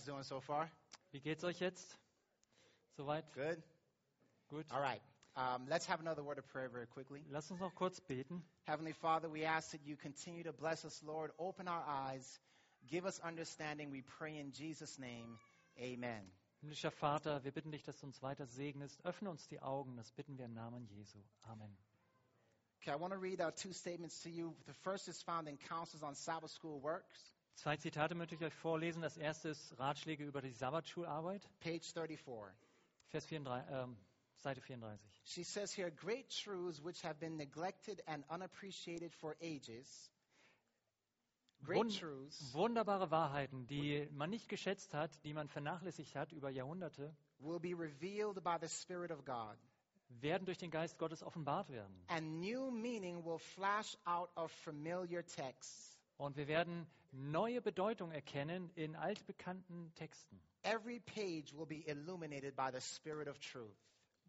Guys doing so far? Wie geht's euch jetzt? Soweit? Good. Gut. All right. Um, let's have another word of prayer very quickly. Lass uns noch kurz beten. Heavenly Father, we ask that you continue to bless us, Lord. Open our eyes, give us understanding. We pray in Jesus' name. Amen. Himmlischer Vater, wir bitten dich, dass du uns weiter segnest. Öffne uns die Augen, das bitten wir im Namen Jesu. Amen. Okay, I want to read uh, two statements to you. The first is found in Counsels on Sabbath School Works, Zwei Zitate möchte ich euch vorlesen. Das erste ist Ratschläge über die Sabbatschularbeit, page 34. Vers 34, ähm, Seite 34. She says here, great truths which have been neglected and unappreciated for ages. Great Wund- truths Wunderbare Wahrheiten, die man nicht geschätzt hat, die man vernachlässigt hat über Jahrhunderte, will be revealed by the Spirit of God. werden durch den Geist Gottes offenbart werden. And new meaning will flash out of familiar texts. Und wir werden neue Bedeutung erkennen in altbekannten Texten. Every page will be illuminated by the Spirit of truth.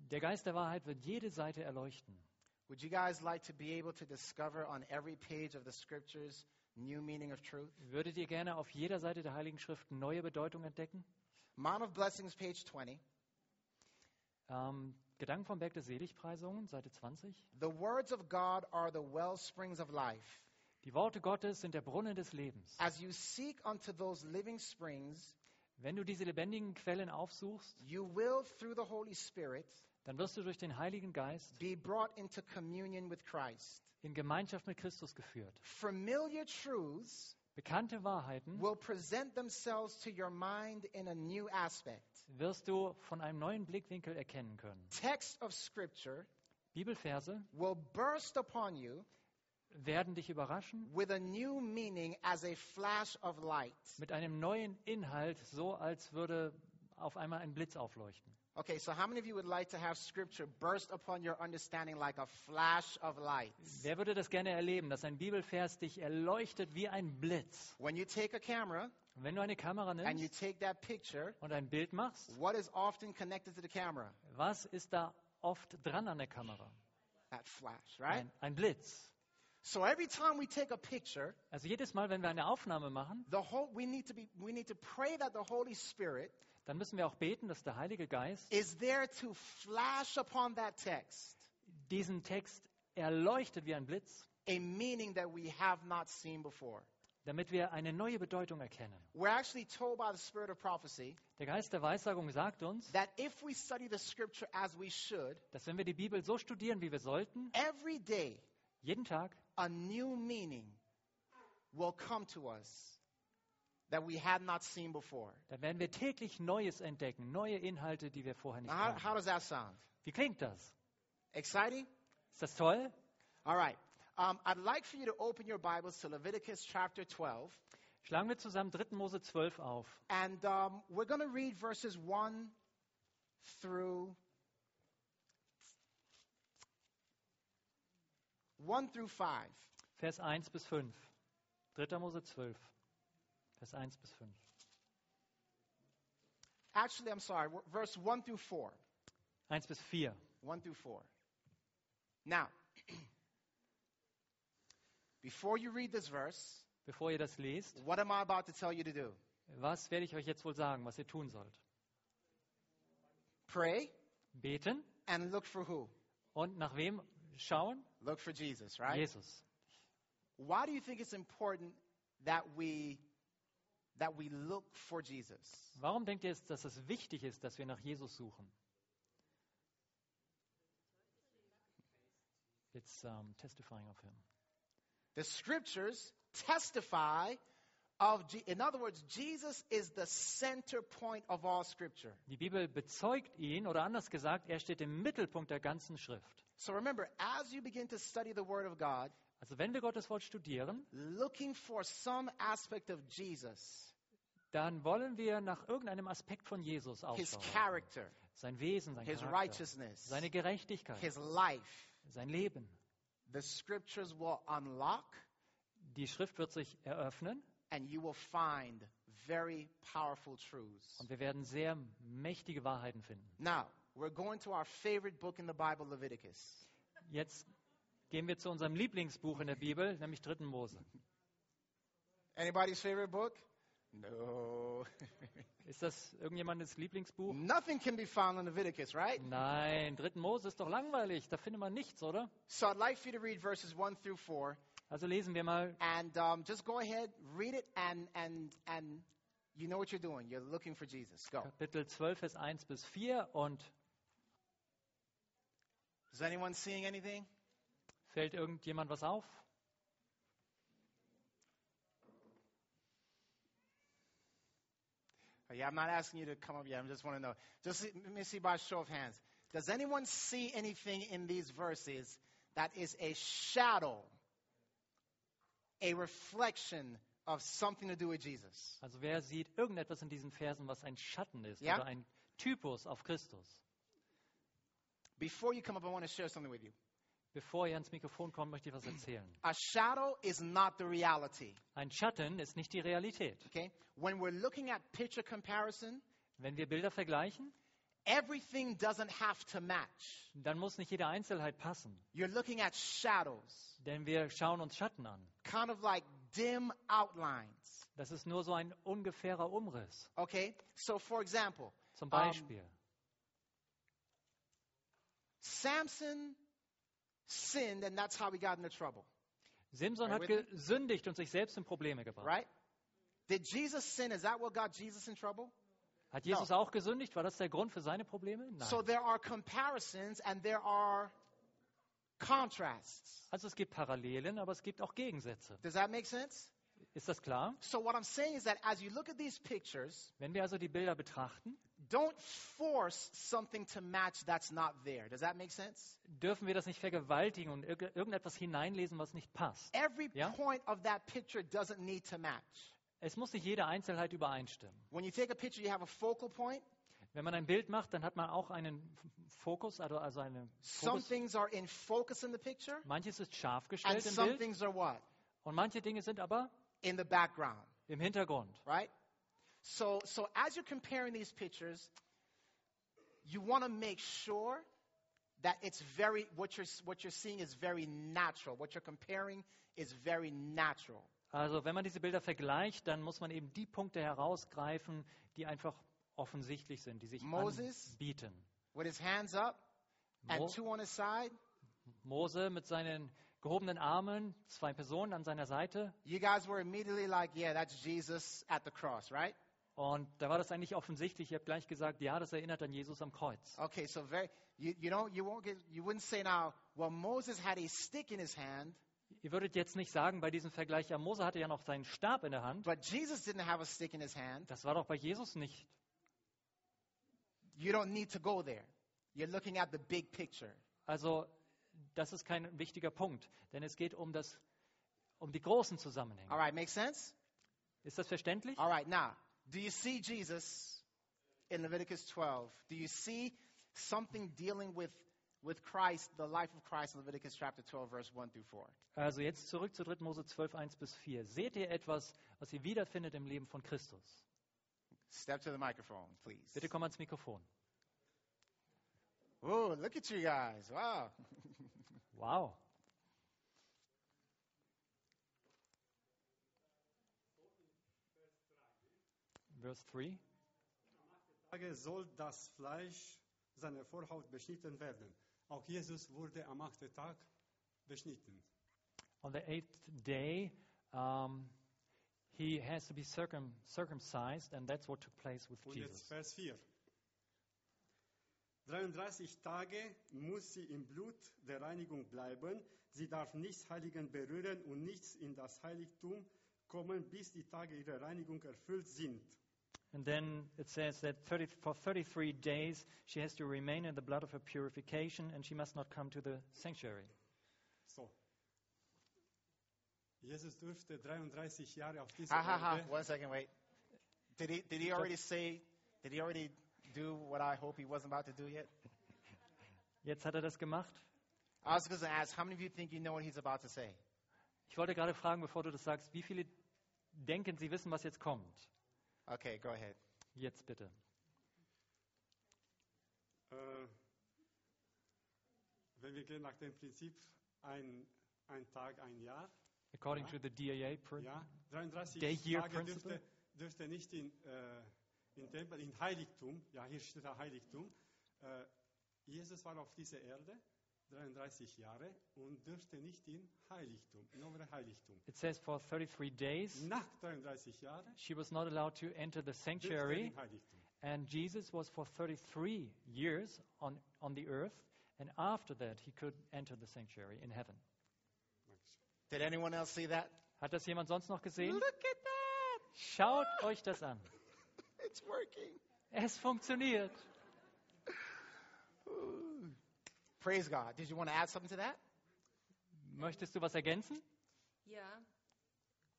Der Geist der Wahrheit wird jede Seite erleuchten. Would you guys like to be able to discover on every page of the scriptures new meaning of truth? Würdet ihr gerne auf jeder Seite der Heiligen Schrift neue Bedeutung entdecken? Mount of Blessings, page 20. Ähm, Gedanken vom Berg der Seligpreisungen, Seite 20. The words of God are the well springs of life. Die Worte Gottes sind der Brunnen des Lebens. As you seek unto those living springs, Wenn du diese lebendigen Quellen aufsuchst, you will, through the Holy Spirit, dann wirst du durch den Heiligen Geist be brought into communion with Christ. in Gemeinschaft mit Christus geführt. Familiar truths Bekannte Wahrheiten will present themselves to your mind in a new aspect. wirst du von einem neuen Blickwinkel erkennen können. Text of Scripture Bibelverse will burst upon you werden dich überraschen with a new meaning as a flash of light. mit einem neuen Inhalt, so als würde auf einmal ein Blitz aufleuchten. Okay, so how many of you would like to have Scripture burst upon your understanding like a flash of light? Wer würde das gerne erleben, dass ein Bibelvers dich erleuchtet wie ein Blitz? When you take a camera wenn du eine Kamera and you nimmst take that picture, und ein Bild machst, what is often connected to the camera? was ist da oft dran an der Kamera? That flash, right? Ein, ein Blitz. So every time we take a picture, Also jedes Mal, wenn wir eine Aufnahme machen, the whole we need to be we need to pray that the Holy Spirit dann müssen wir auch beten, dass der Heilige Geist is there to flash upon that text diesen Text erleuchtet wie ein Blitz, a meaning that we have not seen before. damit wir eine neue Bedeutung erkennen. We're actually told by the Spirit of prophecy Der Geist der Weissagung sagt uns, that if we study the scripture as we should, dass wenn wir die Bibel so studieren, wie wir sollten, every day jeden Tag a new meaning will come to us that we had not seen before. dann werden wir täglich Neues entdecken, neue Inhalte, die wir vorher nicht Now, how, kannten. how does that sound? Wie klingt das? Exciting? Ist das toll? All right. Um, I'd like for you to open your Bibles to Leviticus chapter 12. Schlagen wir zusammen 3. Mose 12 auf. And um, we're going to read verses 1 through 1 through 5. Vers 1 bis 5. 3. Mose 12. Vers 1 bis 5. Actually, I'm sorry, verse 1 through 4. 1 bis 4. 1 through 4. Now, before you read this verse, Bevor ihr das lest, what am I about to tell you to do? was werde ich euch jetzt wohl sagen, was ihr tun sollt? Pray Beten and look for who? und nach wem schauen? Look for Jesus, right? Jesus. Why do you think it's important that we that we look for Jesus? Warum denkt ihr, dass es wichtig ist, dass wir nach Jesus suchen? It's um, testifying of him. The scriptures testify of Je- in other words, Jesus is the center point of all scripture. Die Bibel bezeugt ihn, oder anders gesagt, er steht im Mittelpunkt der ganzen Schrift. So remember, as you begin to study the word of God, Also wenn wir Gottes Wort studieren, looking for some aspect of Jesus, dann wollen wir nach irgendeinem Aspekt von Jesus his ausschauen. character, Sein Wesen, sein his Charakter, righteousness, seine Gerechtigkeit, his life. sein Leben. The scriptures will unlock Die Schrift wird sich eröffnen and you will find very powerful truths. und wir werden sehr mächtige Wahrheiten finden. Now, we're going to our favorite book in the Bible, Leviticus. Jetzt gehen wir zu unserem Lieblingsbuch in der Bibel, nämlich 3. Mose. Anybody's favorite book? No. Ist das irgendjemandes Lieblingsbuch? Nothing can be found in Leviticus, right? Nein, dritten Mose ist doch langweilig. Da findet man nichts, oder? So I'd like for you to read verses 1 through 4. Also lesen wir mal And um, just go ahead, read it, and, and, and you know what you're doing. You're looking for Jesus. Go. Kapitel 12, Vers 1 bis 4 und Is anyone seeing anything? fällt irgendjemand was auf? Oh, yeah, I'm not asking you to come up yet. I just want to know. Just let me see by show of hands. Does anyone see anything in these verses that is a shadow, a reflection of something to do with Jesus? Also wer sieht irgendetwas in diesen Versen, was ein Schatten ist Ja. oder ein Typus auf Christus? Before you come up, I want to share something with you. Bevor ihr ans Mikrofon kommt, möchte ich was erzählen. A shadow is not the reality. Ein Schatten ist nicht die Realität. Okay? When we're looking at picture comparison, Wenn wir Bilder vergleichen, everything doesn't have to match. dann muss nicht jede Einzelheit passen. You're looking at shadows, Denn wir schauen uns Schatten an. kind of like dim outlines. Das ist nur so ein ungefährer Umriss. Okay? So, for example, Zum Um, Beispiel. Samson sinned, and that's how he got into trouble, Simson hat gesündigt und sich selbst in Probleme gebracht. right? Did Jesus sin? Is that what got Jesus in trouble? Hat Jesus auch gesündigt? War das der Grund für seine Probleme? Nein. So, there are comparisons and there are contrasts. Also es gibt Parallelen, aber es gibt auch Gegensätze. Does that make sense? Ist das klar? So, what I'm saying is that as you look at these pictures, Wenn wir also die Bilder betrachten, don't force something to match that's not there. Does that make sense? dürfen wir das nicht vergewaltigen und irg- irgendetwas hineinlesen, was nicht passt. Every Yeah. point of that picture doesn't need to match. Es muss nicht jede Einzelheit übereinstimmen. When you take a picture, you have a focal point. Wenn man ein Bild macht, dann hat man auch einen Fokus, also, also einen Some Fokus. things are in focus in the picture, Manches ist scharf and gestellt im some Bild things are what? und manche Dinge sind aber In the background, im Hintergrund. right? So, so as you're comparing these pictures, you want to make sure that it's very what you're what you're seeing is very natural. What you're comparing is very natural. Also wenn man diese Bilder vergleicht, dann muss man eben die Punkte herausgreifen, die einfach offensichtlich sind, die sich Moses? anbieten. With his hands up and Mo two on his side, Mose mit seinen gehobenen Armen, zwei Personen an seiner Seite. you guys were immediately like, yeah, that's Jesus at the cross, right? Und da war das eigentlich offensichtlich. Ich habe gleich gesagt, ja, das erinnert an Jesus am Kreuz. Okay, so very you, you don't you won't get you wouldn't say now, well Moses had a stick in his hand, Ihr würdet jetzt nicht sagen, bei diesem Vergleich, ja, Mose hatte ja noch seinen Stab in der Hand. but Jesus didn't have a stick in his hand. Das war doch bei Jesus nicht. You don't need to go there. You're looking at the big picture. Also das ist kein wichtiger Punkt, denn es geht um, das, um die großen Zusammenhänge. All right, makes sense? Ist das verständlich? All right, now, do you see Jesus in Leviticus 12? Do you see something dealing with with Christ, the life of Christ in Leviticus chapter 12 verse 1 through 4? Also jetzt zurück zu 3. Mose 12, 1 bis 4. Seht ihr etwas, was ihr wiederfindet im Leben von Christus? Step to the microphone, please. Bitte komm ans Mikrofon. Oh, look at you guys. Wow. Wow. Vers 3. Tage soll das Fleisch seiner Vorhaut beschnitten werden. Auch Jesus wurde am achten Tag beschnitten. On the eighth day, um, he has to be circum, circumcised, and that's what took place with Und jetzt Jesus. Vers 4. 33 Tage muss sie im Blut der Reinigung bleiben. Sie darf nichts Heiligen berühren und nichts in das Heiligtum kommen, bis die Tage ihrer Reinigung erfüllt sind. And then it says that 30, for 33 days she has to remain in the blood of her purification, and she must not come to the sanctuary. So. Jesus durfte 33 Jahre auf dieser Ha ha ha. Erde One second, wait. Did he did he already say did he already do what I hope he wasn't about to do yet? Jetzt hat er das gemacht. I was going to ask, how many of you think you know what he's about to say? Ich wollte gerade fragen, bevor du das sagst, wie viele denken, sie wissen, was jetzt kommt? Okay, go ahead. Jetzt bitte. Äh, wenn wir gehen nach dem Prinzip, ein, ein Tag, ein Jahr, According Ja. to the DAA, ja, 33 Day-year Tage principle? dürfte dürfte nicht in, äh, in Tempel, in Heiligtum, ja, hier steht Heiligtum. Äh, Jesus war auf dieser Erde 33 Jahre und dürfte nicht in Heiligtum, in unser Heiligtum. It says for 33 days Nach 33 Jahren she was not allowed to enter the sanctuary, and Jesus was for 33 years on, on the earth, and after that he could enter the sanctuary in heaven. Did anyone else see that? Hat das jemand sonst noch gesehen? Look at that. Schaut euch das an. It's working. Es funktioniert. Praise God. Did you want to add something to that? Möchtest du was ergänzen? Ja,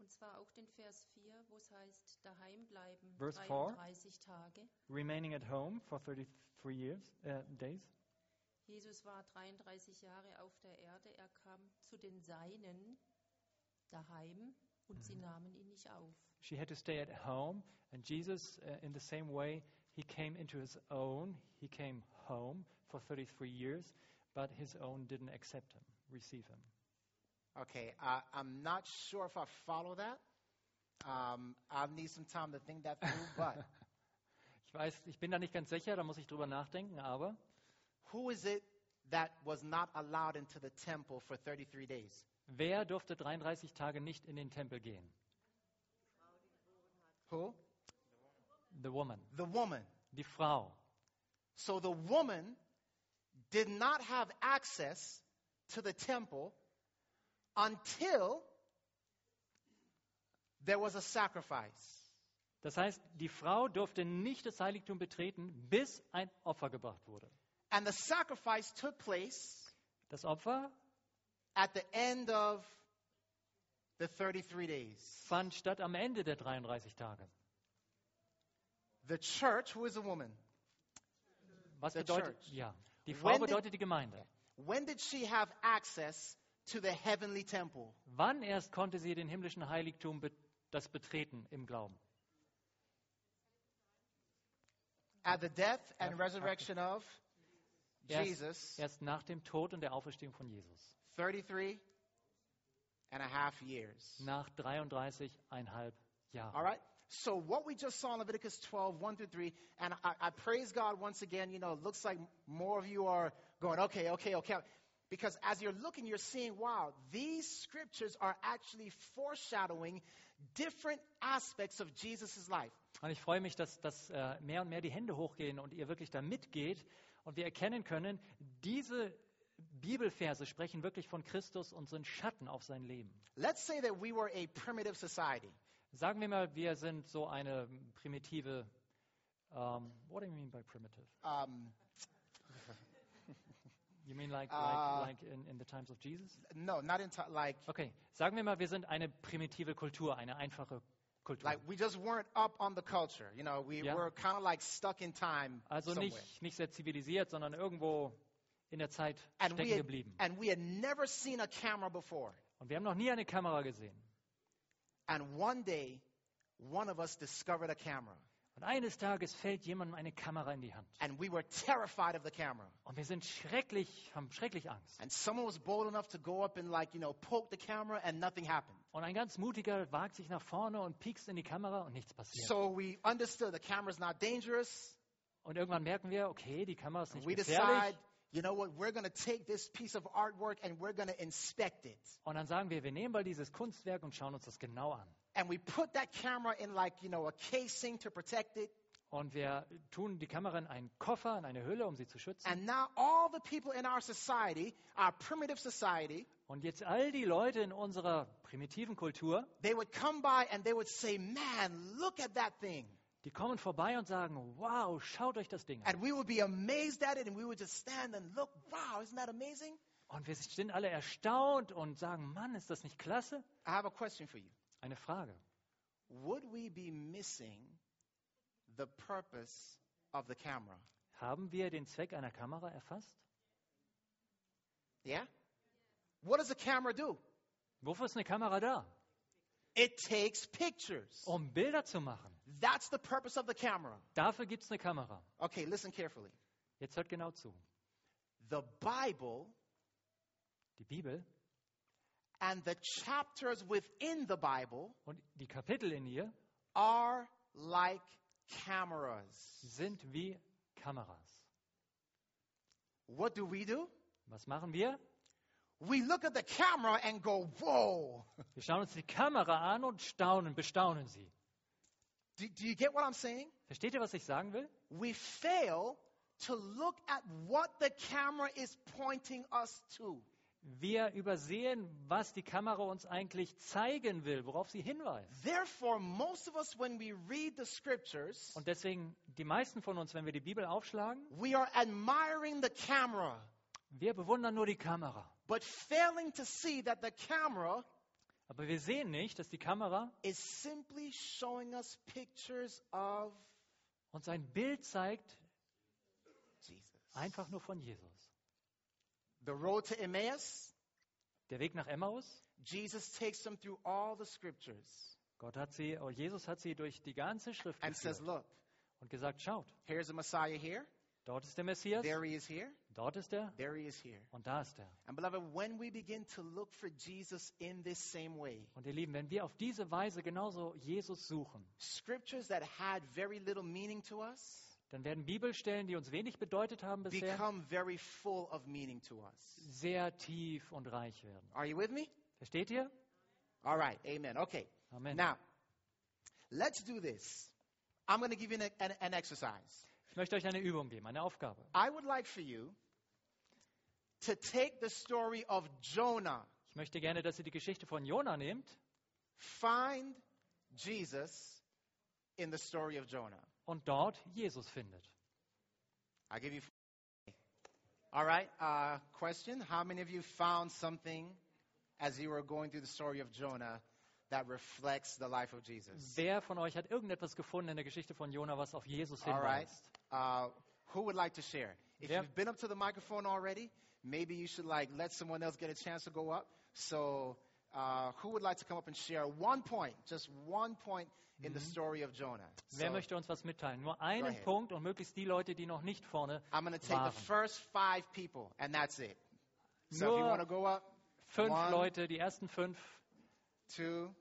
und zwar auch den Vers 4, wo es heißt, daheim bleiben Verse 4. 33 Tage. Remaining at home for 33 years, uh, days. Jesus war 33 Jahre auf der Erde, er kam zu den Seinen daheim und sie nahmen ihn nicht auf. She had to stay at home, and Jesus, uh, in the same way, he came into his own. He came home for 33 years, but his own didn't accept him, receive him. Okay, uh, I'm not sure if I follow that. Um, I'll need some time to think that through, but Ich weiß, ich bin da nicht ganz sicher, da muss ich drüber nachdenken, aber who is it that was not allowed into the temple for 33 days? wer durfte 33 Tage nicht in den Tempel gehen? Who? The woman, The woman. die Frau. So the woman did not have access to the temple until there was a sacrifice. Das heißt, die Frau durfte nicht das Heiligtum betreten, bis ein Opfer gebracht wurde. And the sacrifice took place Das Opfer at the end of the 33 days. fand statt am Ende der 33 Tage. The church, who is a woman, Was The bedeutet? church. Ja, die When Frau did- bedeutet die Gemeinde. when did she have access to the heavenly temple? Wann erst konnte sie den himmlischen Heiligtum das betreten im Glauben? At the death and resurrection of Erst, Jesus, erst nach dem Tod und der Auferstehung von Jesus. 33 and a half years. Nach 33,5 Jahren. All right? So, what we just saw in Leviticus 12, 1 through 3, and I, I praise God once again. You know, it looks like more of you are going, okay, okay, okay. Because as you're looking, you're seeing, wow, these scriptures are actually foreshadowing different aspects of Jesus' life. Und ich freue mich, dass, dass äh, mehr und mehr die Hände hochgehen und ihr wirklich da mitgeht und wir erkennen können, diese Bibelverse sprechen wirklich von Christus und sind Schatten auf sein Leben. Let's say that we were a primitive society. Sagen wir mal, wir sind so eine primitive. Um, what do you mean by primitive? Um, You mean like, Uh, like, like in, in the times of Jesus? no, not in like, Okay, sagen wir mal, wir sind eine primitive Kultur, eine einfache Kultur. like we just weren't up on the culture. You know, we Yeah. were kind of like stuck in time Also somewhere. nicht, nicht sehr zivilisiert, sondern irgendwo in der Zeit And stecken had, geblieben. and we had never seen a camera before. Und wir haben noch nie eine Kamera gesehen. And one day, one of us discovered a camera. Und eines Tages fällt jemandem eine Kamera in die Hand. And we were terrified of the camera. Und wir sind schrecklich, haben schrecklich Angst. And someone was bold enough to go up and, like, you know, poke the camera, and nothing happened. Und ein ganz mutiger wagt sich nach vorne und piekst in die Kamera und nichts passiert. So we understood the camera's not dangerous. Und irgendwann merken wir, okay, die Kamera ist nicht we gefährlich. decide, you know what, we're going to take this piece of artwork and we're going to inspect it. Und dann sagen wir, wir nehmen mal dieses Kunstwerk und schauen uns das genau an. And we put that camera in, like, you know, a casing to protect it. Und wir tun die Kamera in einen Koffer, in eine Hülle, um sie zu schützen. And now all the people in our society, our primitive society, Und jetzt all die Leute in unserer primitiven Kultur, they would come by and they would say, man, look at that thing. Die kommen vorbei und sagen, wow, schaut euch das Ding an. And we would be amazed at it and we would just stand and look, wow, isn't that amazing? Und wir sind alle erstaunt und sagen, Mann, ist das nicht klasse? I have a question for you. Eine Frage. Would we be missing the purpose of the camera? Haben wir den Zweck einer Kamera erfasst? Yeah? What does a camera do? Wofür ist eine Kamera da? It takes pictures. Um Bilder zu machen. That's the purpose of the camera. Dafür gibt es eine Kamera. Okay, listen carefully. Jetzt hört genau zu. The Bible Die Bibel and the chapters within the Bible und die Kapitel in ihr are like cameras. sind wie Kameras. What do we do? Was machen wir? We look at the camera and go, whoa. Wir schauen uns die Kamera an und staunen, bestaunen sie. Do, do you get what I'm saying? Versteht ihr, was ich sagen will? We fail to look at what the camera is pointing us to. Wir übersehen, was die Kamera uns eigentlich zeigen will, worauf sie hinweist. Therefore, most of us, when we read the scriptures, Und deswegen, die meisten von uns, wenn wir die Bibel aufschlagen, we are admiring the camera, wir bewundern nur die Kamera. but failing to see that the camera Aber wir sehen nicht, dass die Kamera is simply showing us pictures of uns ein Bild zeigt, Jesus. einfach nur von Jesus. The road to Emmaus, Der Weg nach Emmaus, Jesus takes them through all the scriptures. Gott hat sie, oh, Jesus hat sie durch die ganze Schrift and says, Look, und gesagt, schaut, here's the Messiah here, dort ist der Messias, there he is here, dort ist er there he is here. und da ist er. And beloved, when we begin to look for Jesus in this same way, Und ihr Lieben, wenn wir auf diese Weise genauso Jesus suchen, scriptures that had very little meaning to us dann werden Bibelstellen, die uns wenig bedeutet haben bisher, become very full of meaning to us. sehr tief und reich werden. Are you with me? Versteht ihr? All right, amen. Okay. Amen. Now, let's do this. I'm going to give you an, an, an exercise. Ich möchte euch eine Übung geben, eine Aufgabe. I would like for you to take the story of Jonah, Ich möchte gerne, dass ihr die Geschichte von Jona nehmt find Jesus in the story of Jonah. und dort Jesus findet. I'll give you. All right. Uh, question: How many of you found something as you were going through the story of Jonah that reflects the life of Jesus? Wer von euch hat irgendetwas gefunden in der Geschichte von Jona, was auf Jesus All right. hinweist? Uh, who would like to share? If Wer- you've been up to the microphone already, maybe you should like let someone else get a chance to go up. So, uh, who would like to come up and share one point, just one point in the story of Jonah? Wer So, möchte uns was mitteilen? Nur einen ahead. Punkt und möglichst die Leute, die noch nicht vorne I'm going to take waren. the first five people, and that's it. So, if you Nur want to go up, Fünf One. Leute, die ersten fünf two,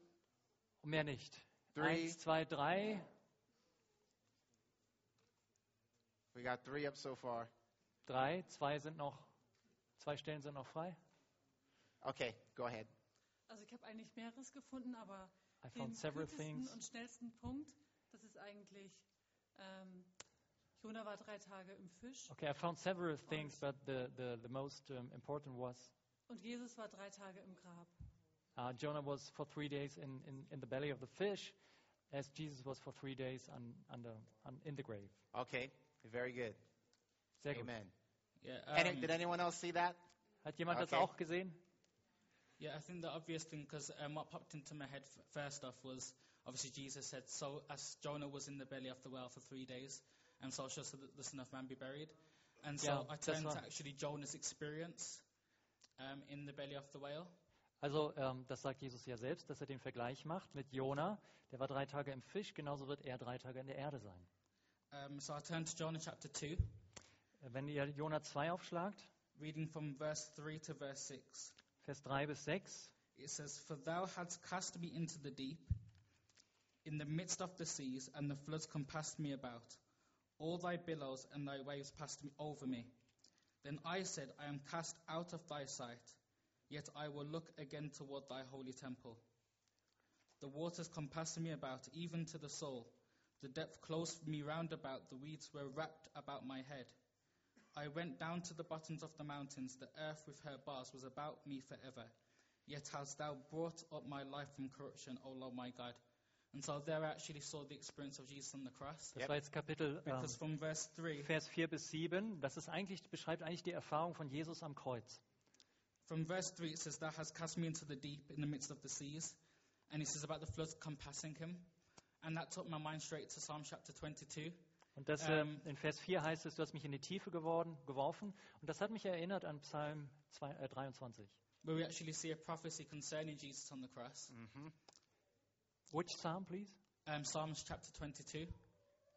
und mehr nicht. Three. Eins, zwei, drei. we got three up so far. Drei, zwei sind noch, zwei Stellen sind noch frei. Okay, go ahead. Also ich habe eigentlich mehreres gefunden, aber I den found several kürzesten things. und schnellsten Punkt, das ist eigentlich, ähm, Jona war drei Tage im Fisch Okay, I found several things, but the, the, the most um, important was und Jesus war drei Tage im Grab. Uh, Jonah was for three days in, in, in the belly of the fish, as Jesus was for three days un, under, un, in the grave. Okay, very good. Sehr gut. Amen. Yeah, Any, um, did anyone else see that? Hat jemand das Okay. auch gesehen? yeah, I think the obvious thing, because um, what popped into my head f- first off was obviously Jesus said, so as Jonah was in the belly of the whale for three days, and so shall the the Son of Man be buried. And so Yeah, I that's turned to actually Jonah's experience um, in the belly of the whale. Also, ähm, das sagt Jesus ja selbst, dass er den Vergleich macht mit Jona. Der war drei Tage im Fisch, genauso wird er drei Tage in der Erde sein. Um, so I turned to Jonah chapter 2, Äh, Wenn ihr Jona 2 aufschlagt, reading from verse 3 to verse 6. Vers 3 bis 6, It says, For thou hadst cast me into the deep, in the midst of the seas, and the floods compassed me about. All thy billows and thy waves passed me over me. Then I said, I am cast out of thy sight, yet I will look again toward thy holy temple. The waters compassed me about, even to the soul. The depth closed me round about, the weeds were wrapped about my head. I went down to the bottoms of the mountains, the earth with her bars was about me forever. Yet hast thou brought up my life from corruption, O Lord my God. And so there I actually saw the experience of Jesus on the cross. das Yep. war jetzt Kapitel ähm, Because from verse 3, Vers 4 bis 7, das ist eigentlich, beschreibt eigentlich die Erfahrung von Jesus am Kreuz. From verse 3 it says, Thou hast cast me into the deep in the midst of the seas. And it says about the floods compassing him. And that took my mind straight to Psalm chapter 22. Und das Ähm. in Vers 4 heißt es, du hast mich in die Tiefe geworden, geworfen. Und das hat mich erinnert an Psalm 2, äh, 23. Where we actually see a prophecy concerning Jesus on the cross. Which Psalm, please? Um, Psalms chapter 22.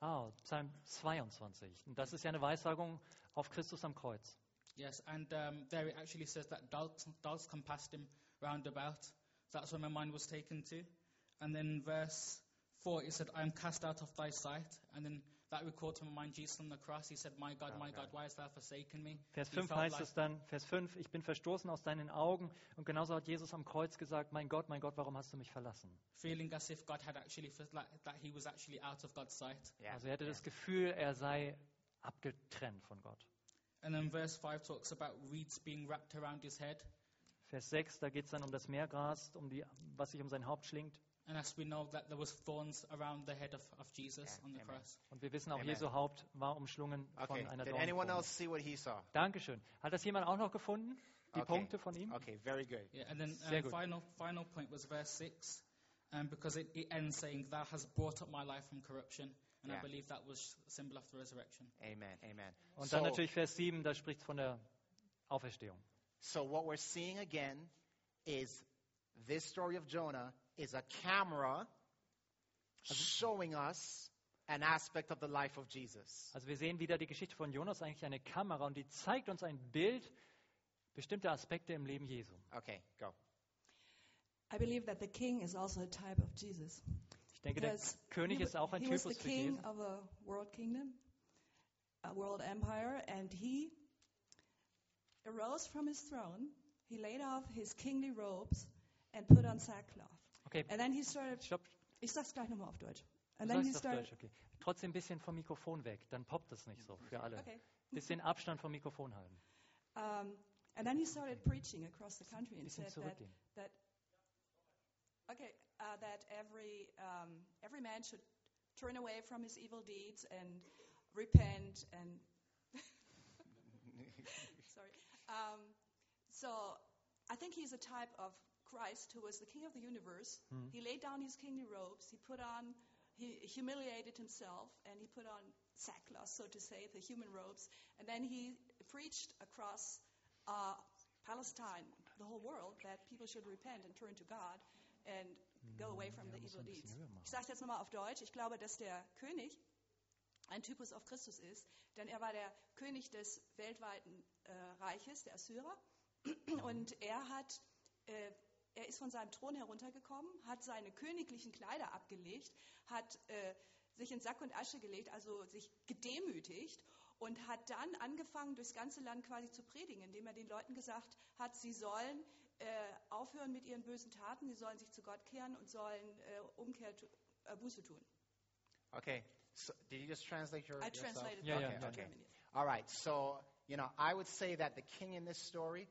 Ah, Psalm 22. Und das ist ja eine Weissagung auf Christus am Kreuz. Yes, and um, there it actually says that dogs, dogs compassed him round about. That's where my mind was taken to. And then verse 4, it said, I am cast out of thy sight. And then that recalled to my mind Jesus on the cross. He said, My God, my God, why hast thou forsaken me? Vers He 5 felt heißt like- es dann, Vers 5, ich bin verstoßen aus deinen Augen. Und genauso hat Jesus am Kreuz gesagt, mein Gott, mein Gott, warum hast du mich verlassen? feeling as if God had actually, felt like, that he was actually out of God's sight. Yeah. Also er hatte das Gefühl, er sei abgetrennt von Gott. And then verse 5 talks about reeds being wrapped around his head. Vers 6, da geht es dann um das Meergras, um die, was sich um sein Haupt schlingt. And as we know that there was thorns around the head of, of Jesus Yeah, on the amen. cross. Und wir wissen auch, Amen. Jesu Haupt war umschlungen von Okay. einer Did anyone Dornenkrone. else see what he saw? Dankeschön. Hat das jemand auch noch gefunden? Die Okay. Punkte von ihm? Okay, very good. Yeah, and then Sehr um, gut. final final point was verse 6, um, because it, it ends saying, Thou hast brought up my life from corruption. And Yeah. I believe that was a symbol of the resurrection. Amen. Amen. Und so, dann natürlich Vers 7, da spricht von der Auferstehung. so what we're seeing again is this story of Jonah is a camera showing us an aspect of the life of Jesus. Also wir sehen wieder die Geschichte von Jonas, eigentlich eine Kamera, und die zeigt uns ein Bild, bestimmte Aspekte im Leben Jesu. Okay, go. I believe that the king is also a type of Jesus. Denke, der König ist auch ein he was the Typus für Jesus. of a world kingdom, a world empire, and he arose from his throne. He laid off his kingly robes and put on sackcloth. Okay, And then he started. stopp. Ich sag's gleich nochmal auf Deutsch. And Du then he started. Deutsch, okay. Trotzdem ein bisschen vom Mikrofon weg, dann poppt es nicht so für alle. Okay. Bisschen Abstand vom Mikrofon halten. Um, and then he started preaching across the country and said that that okay uh, that every um, every man should turn away from his evil deeds and repent and sorry. Um, so I think he's a type of Christ who was the king of the universe. He laid down his kingly robes. He put on he humiliated himself and he put on sackcloth so to say the human robes. And then he preached across uh, Palestine, the whole world, that people should repent and turn to God. And go away from the evil deeds. Ich sage es jetzt nochmal auf Deutsch. Ich glaube, dass der König ein Typus auf Christus ist, denn er war der König des weltweiten äh, Reiches, der Assyrer. Und er hat, äh, er ist von seinem Thron heruntergekommen, hat seine königlichen Kleider abgelegt, hat äh, sich in Sack und Asche gelegt, also sich gedemütigt und hat dann angefangen, durchs ganze Land quasi zu predigen, indem er den Leuten gesagt hat, sie sollen äh, aufhören mit ihren bösen Taten, sie sollen sich zu Gott kehren und sollen äh, Umkehr, tu- äh, Buße tun. Okay. So, did you just translate your I yourself? translated Yeah, that yeah, into okay. German. All right. So, you know, I would say that the king in this story,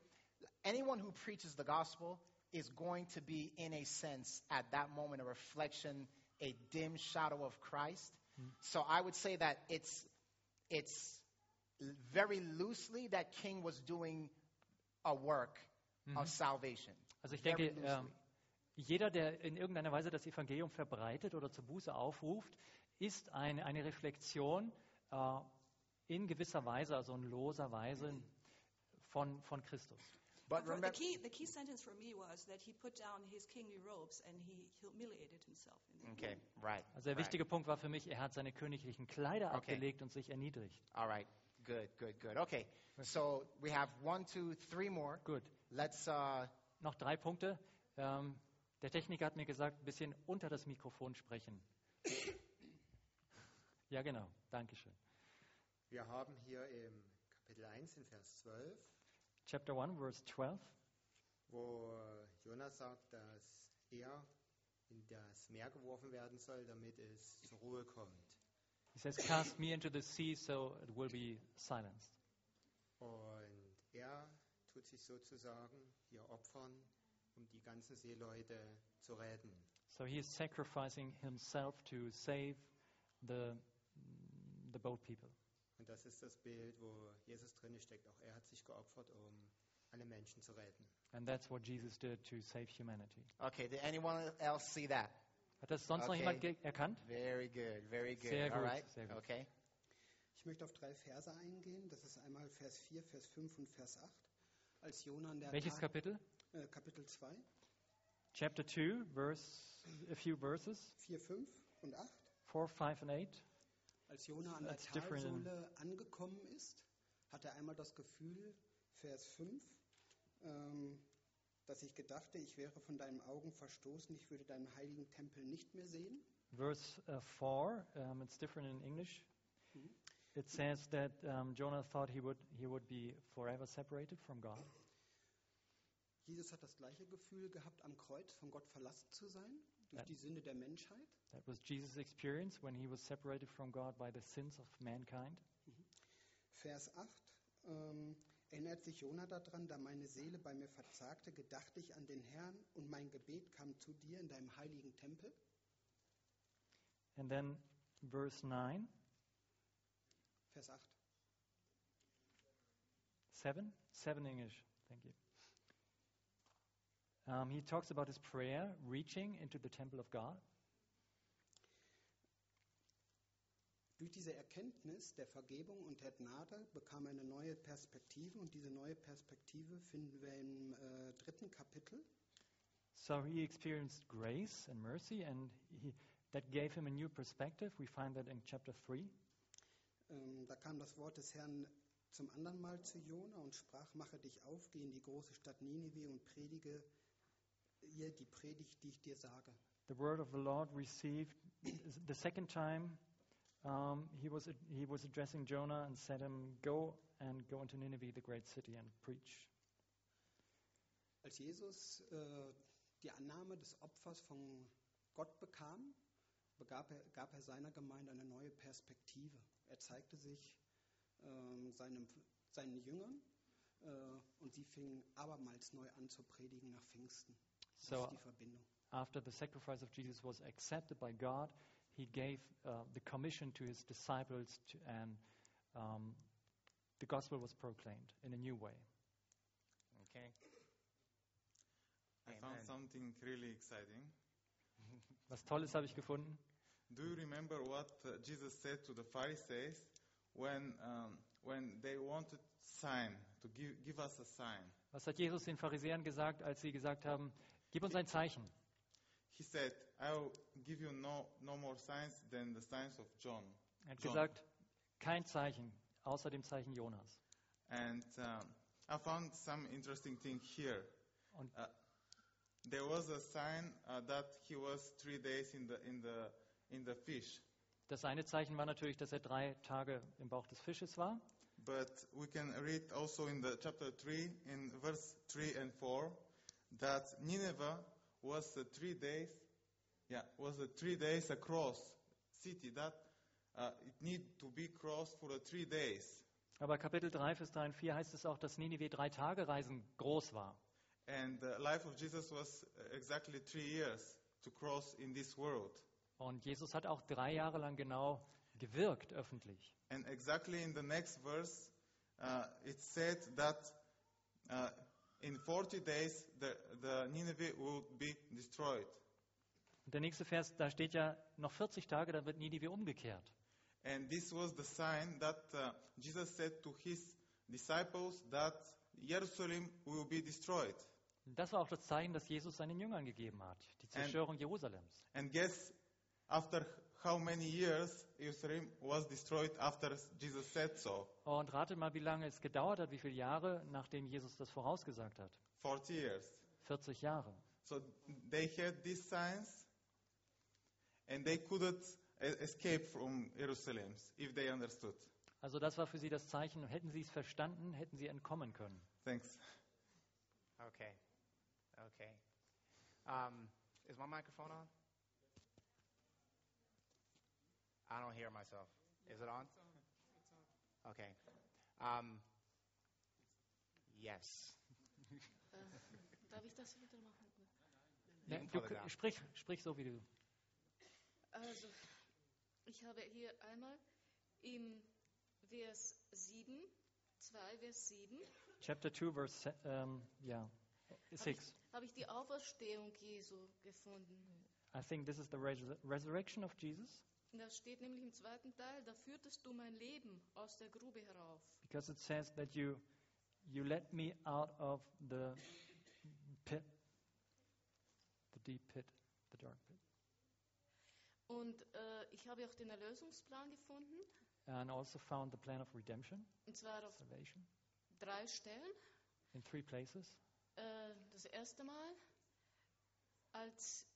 anyone who preaches the gospel is going to be, in a sense, at that moment, a reflection, a dim shadow of Christ. Hmm. So I would say that it's, it's very loosely that king was doing a work of salvation. Also ich denke, ähm, jeder, der in irgendeiner Weise das Evangelium verbreitet oder zur Buße aufruft, ist eine, eine Reflexion äh, in gewisser Weise, also in loser Weise von, von Christus. but For- the, remember, key, the key sentence for me was that he put down his kingly robes and he humiliated himself. In the okay, right. Also der right. wichtige Punkt war für mich, er hat seine königlichen Kleider Okay. abgelegt und sich erniedrigt. All right. Good, good, good. Okay. So we have one, two, three more. Gut, Let's, uh, noch drei Punkte. Ähm, der Techniker hat mir gesagt, ein bisschen unter das Mikrofon sprechen. ja, genau. Dankeschön. Wir haben hier im Kapitel 1 in Vers 12, Chapter 1, verse 12. wo Jonas sagt, dass er in das Meer geworfen werden soll, damit es zur Ruhe kommt. He says, Cast me into the sea so it will be silenced. Und er tut sich sozusagen hier opfern, um die ganzen Seeleute zu retten. So he is sacrificing himself to save the, the boat people. Und das ist das Bild, wo Jesus drin steckt. Auch er hat sich geopfert, um alle Menschen zu retten. And that's what Jesus did to save humanity. okay. Did anyone else see that? Hat das sonst noch Okay. jemand ge- erkannt? Very good, very good. Sehr gut, right. sehr gut. Okay. Ich möchte auf drei Verse eingehen. Das ist einmal Vers 4, Vers 5 und Vers 8. Als Jona an der Welches Tag- Kapitel? äh, Kapitel 2, Chapter 2, verse, a few verses, 4, 5 und 8. 4, 5 and 8. Als Jona an der That's different in- Talsohle angekommen ist, hat er einmal das Gefühl, Vers 5, ähm, dass ich gedachte, ich wäre von deinen Augen verstoßen, ich würde deinen heiligen Tempel nicht mehr sehen. Verse uh, 4, um, it's different in English. It says that um, Jonah thought he would, he would be forever separated from God. Jesus hat das gleiche Gefühl gehabt, am Kreuz von Gott verlassen zu sein, durch Ja. die Sünde der Menschheit. That was Jesus' experience when he was separated from God by the sins of mankind. Vers 8 ähm, erinnert sich Jona daran, da meine Seele bei mir verzagte, gedachte ich an den Herrn und mein Gebet kam zu dir in deinem heiligen Tempel. And then verse 9, Vers 8. 7, 7 English, thank you. Um, he talks about his prayer reaching into the temple of God. Durch diese Erkenntnis der Vergebung und der Gnade bekam er eine neue Perspektive und diese neue Perspektive finden wir im äh, dritten Kapitel. So he experienced grace and mercy, and he, that gave him a new perspective. We find that in chapter 3. Ähm, da kam das Wort des Herrn zum anderen Mal zu Jona und sprach, mache dich auf, geh in die große Stadt Ninive und predige ihr die Predigt, die ich dir sage. The word of the Lord received the second time. Um, he was he was addressing Jonah and said him, "Go and go into Nineveh, the great city, and preach." Als Jesus äh, die Annahme des Opfers von Gott bekam, begab er, gab er seiner Gemeinde eine neue Perspektive. Er zeigte sich ähm, seinem, seinen Jüngern äh, und sie fingen abermals neu an zu predigen nach Pfingsten. Das So ist die Verbindung. after the sacrifice of Jesus was accepted by God, he gave uh, the commission to his disciples, to, and um, the gospel was proclaimed in a new way. Okay. I found Amen. something really exciting. Was Tolles habe ich gefunden. Do you remember what uh, Jesus said to the Pharisees when, um, when they wanted a sign, to give, give us a sign? Was hat Jesus den Pharisäern gesagt, als sie gesagt haben, gib uns ein Zeichen? He said, I'll give you no, no more signs than the signs of John. Er hat John. gesagt, kein Zeichen, außer dem Zeichen Jonas. And um, I found some interesting thing here. Und- Uh, there was a sign uh, that he was three days in the, in the, in the fish. Das eine Zeichen war natürlich, dass er drei Tage im Bauch des Fisches war. But we can read also in the chapter 3, in verse 3 and 4, that Nineveh was the three days, yeah, was the three days across city that uh, it need to be crossed for the three days. Aber Kapitel 3, Vers 3 und 4 heißt es auch, dass Ninive drei Tage Reisen groß war. And the life of Jesus was exactly three years to cross in this world. Und Jesus hat auch drei Jahre lang genau gewirkt öffentlich. And exactly in the next verse, uh, it said that uh, in 40 days the, the Nineveh will be destroyed. Und der nächste Vers, da steht ja noch 40 Tage, dann wird Ninive umgekehrt. And this was the sign that uh, Jesus said to his disciples that Jerusalem will be destroyed. Und das war auch das Zeichen, das Jesus seinen Jüngern gegeben hat, die Zerstörung Jerusalems. And guess after how many years Jerusalem was destroyed after Jesus said so? Und ratet mal, wie lange es gedauert hat, wie viele Jahre, nachdem Jesus das vorausgesagt hat. 40 years. 40 Jahre. So they had these signs and they couldn't e- escape from Jerusalem if they understood. Also das war für sie das Zeichen. Hätten sie es verstanden, hätten sie entkommen können. Thanks. Okay. Okay. Um, is my microphone on? I don't hear myself. Is it on? Okay. Um, yes. Darf ich das wieder machen? Ja, can du, pull it down. sprich, sprich so, wie du. Also, ich habe hier einmal im Vers 7, 2 Vers 7, Chapter 2, verse um, yeah, 6. habe ich die Auferstehung Jesu gefunden. I think this is the resur- resurrection of Jesus Und da steht nämlich im zweiten Teil, da führtest du mein Leben aus der Grube herauf. because it says that you you let me out of the pit, the deep pit, the dark pit, Und äh, ich habe auch den Erlösungsplan gefunden, and also found the plan of redemption, und zwar auf salvation, drei Stellen. in three places. Äh, das erste Mal, als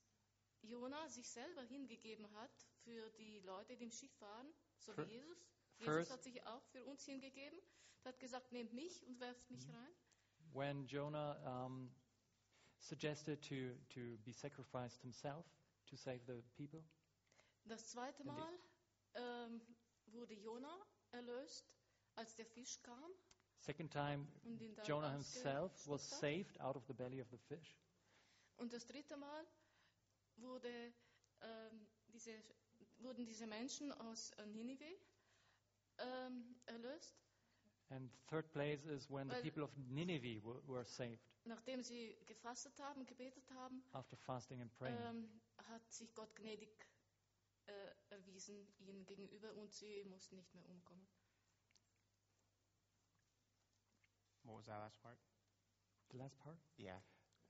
Jona sich selber hingegeben hat für die Leute, die im Schiff waren, so wie Jesus. Jesus hat sich auch für uns hingegeben. Er hat gesagt, nehmt mich und werft mich rein. When Jonah um, suggested to, to be sacrificed himself to save the people. Das zweite. Mal ähm, wurde Jona erlöst, als der Fisch kam. Second time, Jonah himself was saved out of the belly of the fish. Und das dritte Mal wurde, ähm, diese, wurden diese Menschen aus äh, Ninive ähm, erlöst, And third place is when the people of Nineveh were, were saved nachdem sie gefastet haben, gebetet haben, after fasting and praying. ähm, hat sich Gott gnädig äh, erwiesen ihnen gegenüber und sie mussten nicht mehr umkommen. What was that last part? the last part? Yeah.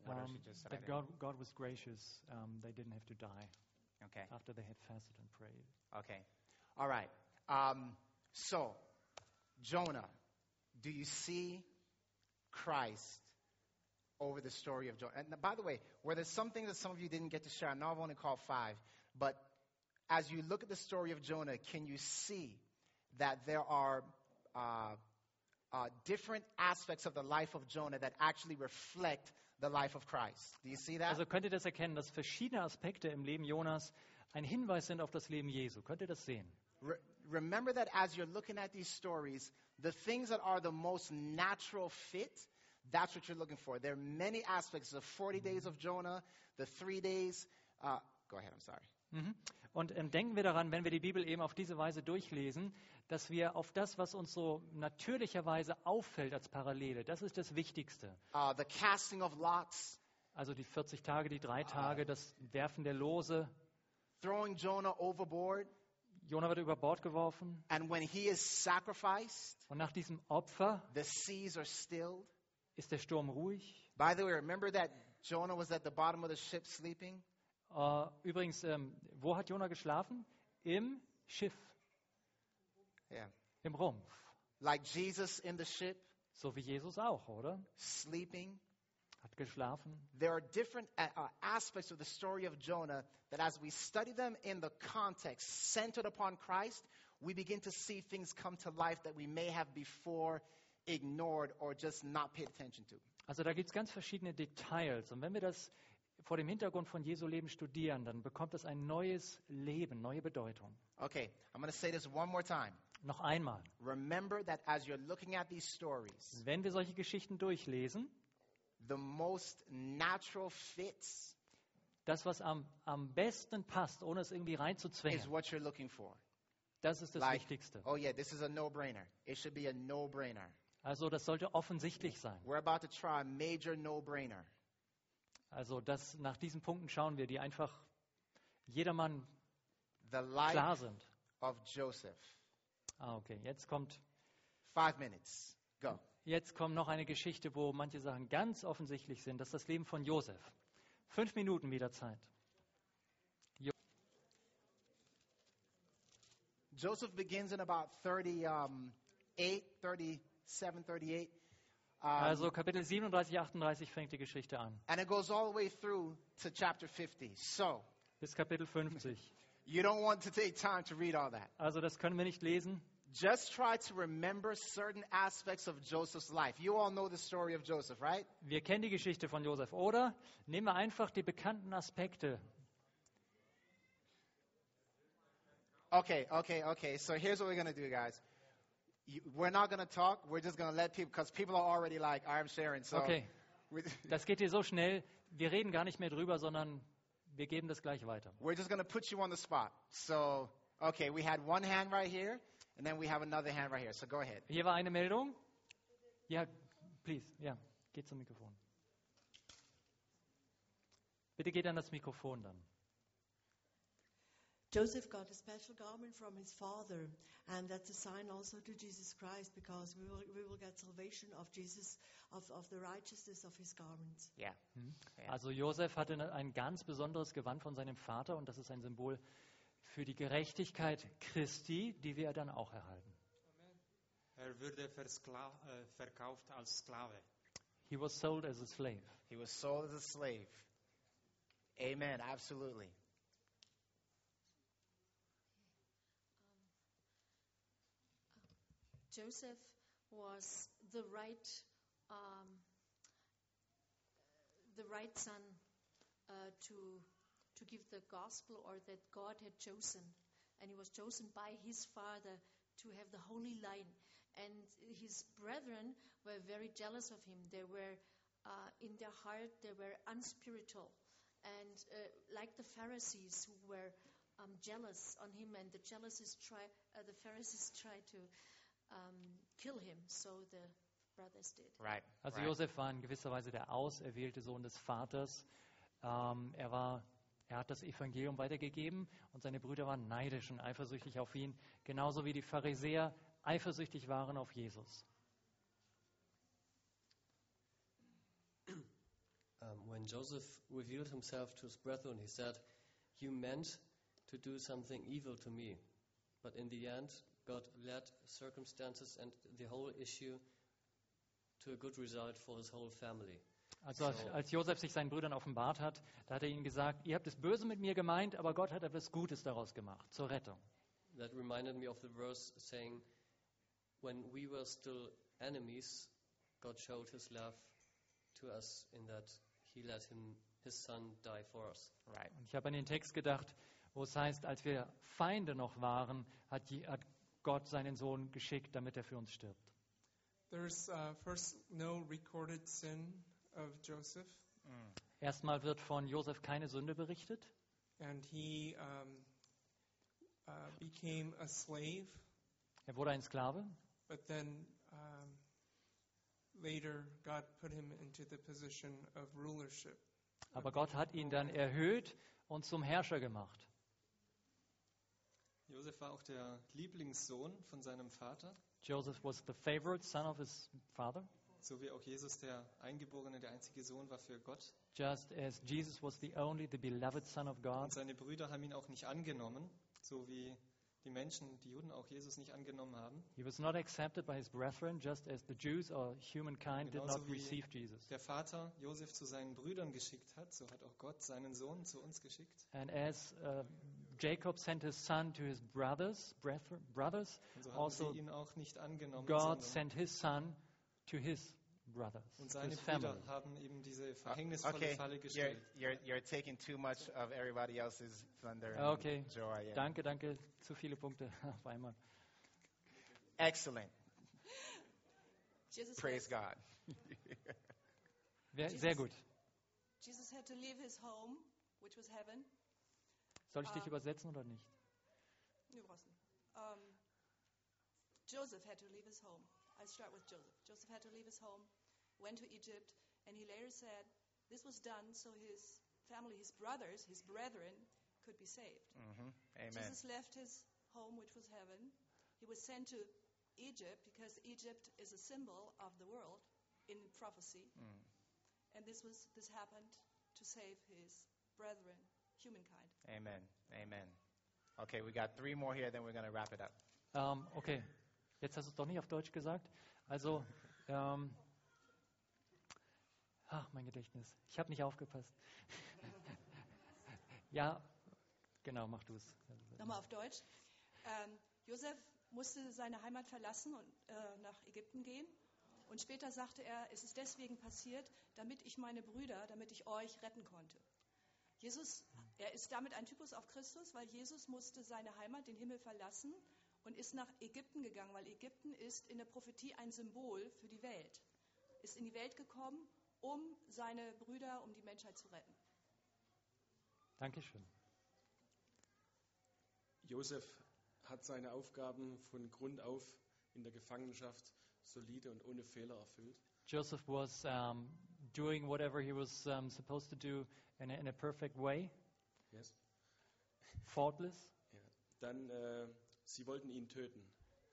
What Um, you just said? That God, God was gracious. Um, they didn't have to die Okay. after they had fasted and prayed. Okay. All right. Um, so, Jonah, do you see Christ over the story of Jonah? And by the way, were there something that some of you didn't get to share? I know I've only called five, but as you look at the story of Jonah, can you see that there are uh, uh, different aspects of the life of Jonah that actually reflect the life of Christ? Do you see that? Also könnt ihr das erkennen, dass verschiedene Aspekte im Leben Jonas ein Hinweis sind auf das Leben Jesu. Könnt ihr das sehen? Re- remember that as you're looking at these stories, the things that are the most natural fit, that's what you're looking for. There are many aspects of 40 days of Jonah, the three days. Uh, go ahead, I'm sorry. Mhm. Und ähm, denken wir daran, wenn wir die Bibel eben auf diese Weise durchlesen, dass wir auf das, was uns so natürlicherweise auffällt als Parallele, das ist das Wichtigste. Uh, the casting of lots, Also die 40 Tage, die drei Tage, das Werfen der Lose. throwing Jonah overboard, Jona wird über Bord geworfen. and when he is sacrificed, Und nach diesem Opfer the seas are stilled. ist der Sturm ruhig. By the way, remember that Jonah was at the bottom of the ship sleeping? Äh, übrigens, ähm, wo hat Jona geschlafen? Im Schiff, Yeah. im Rumpf. Like Jesus in the ship, So wie Jesus auch, oder? sleeping. Hat geschlafen. there are different uh, uh, aspects of the story of Jonah that, as we study them in the context centered upon Christ, we begin to see things come to life that we may have before ignored or just not paid attention to. Also da gibt es ganz verschiedene Details. Und wenn wir das vor dem Hintergrund von Jesu Leben studieren, dann bekommt es ein neues Leben, neue Bedeutung. Okay, I'm going to say this one more time. Noch einmal, Remember that as you're looking at these stories, wenn wir solche Geschichten durchlesen, the most natural fits das, was am, am besten passt, ohne es irgendwie is reinzuzwingen, what you're looking for. das ist das Like, Wichtigste. oh yeah, this is a no-brainer. It should be a no-brainer. Also das sollte offensichtlich sein. We're about to try a major no-brainer. Also das, nach diesen Punkten schauen wir, die einfach jedermann The life klar sind. of Joseph. Ah, okay. Jetzt kommt, Five minutes. Go. jetzt kommt noch eine Geschichte, wo manche Sachen ganz offensichtlich sind. Das ist das Leben von Josef. Fünf Minuten wieder Zeit. Joseph begins in about 38, 37, 38. Also Kapitel 37, 38 fängt die Geschichte an. and it goes all the way through to chapter 50. So, Bis Kapitel 50. you don't want to take time to read all that. Also das können wir nicht lesen. Just try to remember certain aspects of Joseph's life. You all know the story of Joseph, right? Wir kennen die Geschichte von Josef. Oder nehmen wir einfach die bekannten Aspekte. Okay, okay, okay. So here's what we're going to do, guys. We're not going to talk. We're just going to let people, because people are already like, I'm sharing. So Okay, das geht hier so schnell. Wir reden gar nicht mehr drüber, sondern wir geben das gleich weiter. we're just going to put you on the spot. So, okay, we had one hand right here, and then we have another hand right here. So go ahead. Hier war eine Meldung. Ja, please. Ja, geht zum Mikrofon. Bitte geht an das Mikrofon dann. Joseph got a special garment from his father, and that's a sign also to Jesus Christ because we will, we will get salvation of Jesus, of, of the righteousness of his garments. Yeah. Ja. Also Josef hatte ne- ein ganz besonderes Gewand von seinem Vater und das ist ein Symbol für die Gerechtigkeit Christi, die wir dann auch erhalten. Er wurde äh, verkauft als Sklave. He was sold as a slave. He was sold as a slave. Amen. Absolutely. Joseph was the right, um, the right son uh, to to give the gospel, or that God had chosen, and he was chosen by his father to have the holy line. And his brethren were very jealous of him. They were uh, in their heart, they were unspiritual, and uh, like the Pharisees who were um, jealous on him, and the jealousies try, uh, the Pharisees tried to um, kill him. So the brothers did. Right. Also right. Josef war in gewisser Weise der auserwählte Sohn des Vaters. Ähm, er war, er hat das Evangelium weitergegeben und seine Brüder waren neidisch und eifersüchtig auf ihn, genauso wie die Pharisäer eifersüchtig waren auf Jesus. Um, when Joseph revealed himself to his brethren, he said, You meant to do something evil to me. But in the end, God led circumstances and the whole issue to a good result for his whole family. Also als, als Josef sich seinen Brüdern offenbart hat, da hat er ihnen gesagt, ihr habt es böse mit mir gemeint, aber Gott hat etwas Gutes daraus gemacht, zur Rettung. That reminded me of the verse saying, When we were still enemies, God showed his love to us in that he let him, his son die for us. Right. Und ich habe an den Text gedacht, wo es heißt, als wir Feinde noch waren, hat, die, hat Gott seinen Sohn geschickt, damit er für uns stirbt. There's uh, first no recorded sin of Joseph, Erstmal wird von Josef keine Sünde berichtet. and he um, uh, became a slave, Er wurde ein Sklave. but then um, later God put him into the position of rulership. Aber Gott hat ihn dann erhöht und zum Herrscher gemacht. Josef war auch der Lieblingssohn von seinem Vater, Joseph was the favorite son of his father, so wie auch Jesus der Eingeborene, der einzige Sohn war für Gott. just as Jesus was the only, the beloved son of God. Und seine Brüder haben ihn auch nicht angenommen, so wie die Menschen, die Juden auch Jesus nicht angenommen haben. He was not accepted by his brethren, just as the Jews or humankind did Genauso not wie receive Jesus. der Vater Josef zu seinen Brüdern geschickt hat, so hat auch Gott seinen Sohn zu uns geschickt. And as uh, Jacob sent his son to his brothers, brothers, so also sie ihn auch nicht angenommen, God sent his son to his brothers, und seine his family. Haben eben diese verhängnisvolle Okay, Falle you're, gestellt. you're, you're taking too much of everybody else's thunder and Okay, joy. yeah. danke, danke. Zu viele Punkte auf einmal. Excellent. Jesus Praise God. Jesus- sehr gut. Jesus had to leave his home, which was heaven. Soll ich dich Ah. übersetzen oder nicht? Du brauchst nicht. Um, Joseph had to leave his home. I start with Joseph. Joseph had to leave his home, went to Egypt, and he later said this was done so his family, his brothers, his brethren, could be saved. hmm Amen. Jesus left his home, which was heaven. He was sent to Egypt because Egypt is a symbol of the world in prophecy. Mm. And this was this happened to save his brethren, humankind. Amen. Amen. Okay, we got three more here, then we're going to wrap it up. Ähm, okay, jetzt hast du es doch nicht auf Deutsch gesagt. Also, ähm, ach, mein Gedächtnis. Ich habe nicht aufgepasst. ja, genau, mach du es. Nochmal auf Deutsch. Ähm, Josef musste seine Heimat verlassen und äh, nach Ägypten gehen. Und später sagte er, es ist deswegen passiert, damit ich meine Brüder, damit ich euch retten konnte. Jesus, er ist damit ein Typus auf Christus, weil Jesus musste seine Heimat, den Himmel verlassen und ist nach Ägypten gegangen, weil Ägypten ist in der Prophetie ein Symbol für die Welt. Ist in die Welt gekommen, um seine Brüder, um die Menschheit zu retten. Dankeschön. Josef hat seine Aufgaben von Grund auf in der Gefangenschaft solide und ohne Fehler erfüllt. Joseph was um, doing whatever he was um, supposed to do in a, in a perfect way, Yes. faultless. Ja. Dann, äh, sie wollten ihn töten.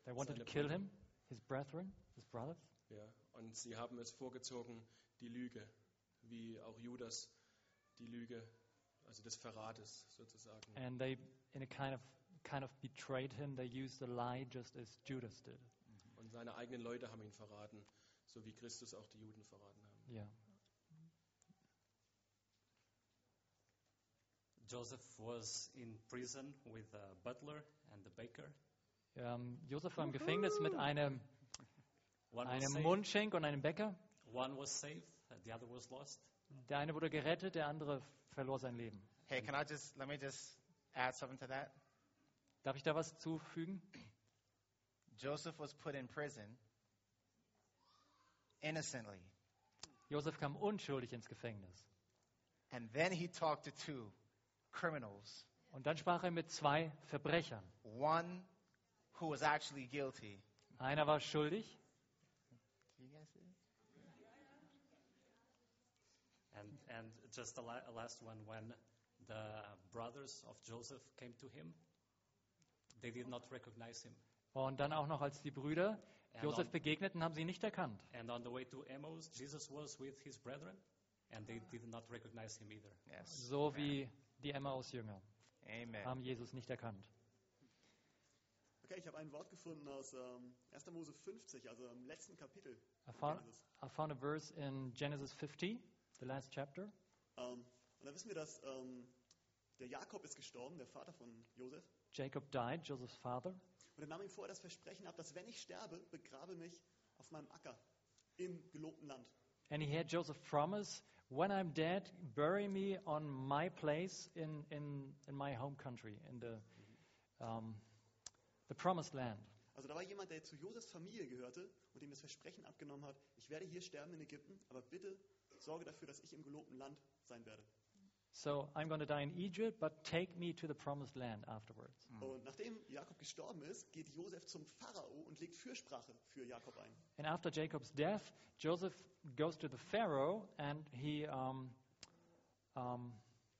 They wanted to kill him, his brethren, his brothers. Ja. Und sie haben es vorgezogen, die Lüge, wie auch Judas die Lüge, also des Verrates sozusagen. And they, in a kind of, kind of betrayed him. They used a lie just as Judas did. Und seine eigenen Leute haben ihn verraten, so wie Christus auch die Juden verraten haben. Ja. Joseph was in prison with a butler and a baker. Ähm, Josef war im Gefängnis mit einem, One was einem saved. Mundschenk und einem Bäcker. One was saved, the other was lost. Der eine wurde gerettet, der andere verlor sein Leben. Hey, can I just let me just add something to that? Darf ich da was zufügen? Joseph was put in prison innocently, Josef kam unschuldig ins Gefängnis. and then he talked to two criminals, Und dann sprach er mit zwei Verbrechern. one who was actually guilty. Einer war schuldig? And, and just the la- last one, when the brothers of Joseph came to him, they did not recognize him. und dann auch noch als die Brüder on- begegneten, haben sie ihn nicht erkannt. And on the way to Emmaus, Jesus was with his brethren, and they did not recognize him either. Yes. So wie die Emmaus-Jünger haben Jesus nicht erkannt. Okay, ich habe ein Wort gefunden aus ähm, 1. Mose 50, also im letzten Kapitel. I found. I found a verse in Genesis 50, the last chapter. Ähm, und da wissen wir, dass ähm, der Jakob ist gestorben, der Vater von Josef. Jacob died, Joseph's father. Und er nahm ihm vorher das Versprechen ab, dass wenn ich sterbe, begrabe mich auf meinem Acker im gelobten Land. And he had Joseph promise, when I'm dead, bury me on my place in, in, in my home country, in the, um, the promised land. Also da war jemand, der zu Josefs Familie gehörte und ihm das Versprechen abgenommen hat, ich werde hier sterben in Ägypten, aber bitte sorge dafür, dass ich im gelobten Land sein werde. So I'm going to die in Egypt, but take me to the promised land afterwards. Und nachdem Jakob gestorben ist, geht Josef zum Pharao und legt Fürsprache für Jakob ein. And after Jacob's death, Joseph goes to the Pharaoh and he, um, um,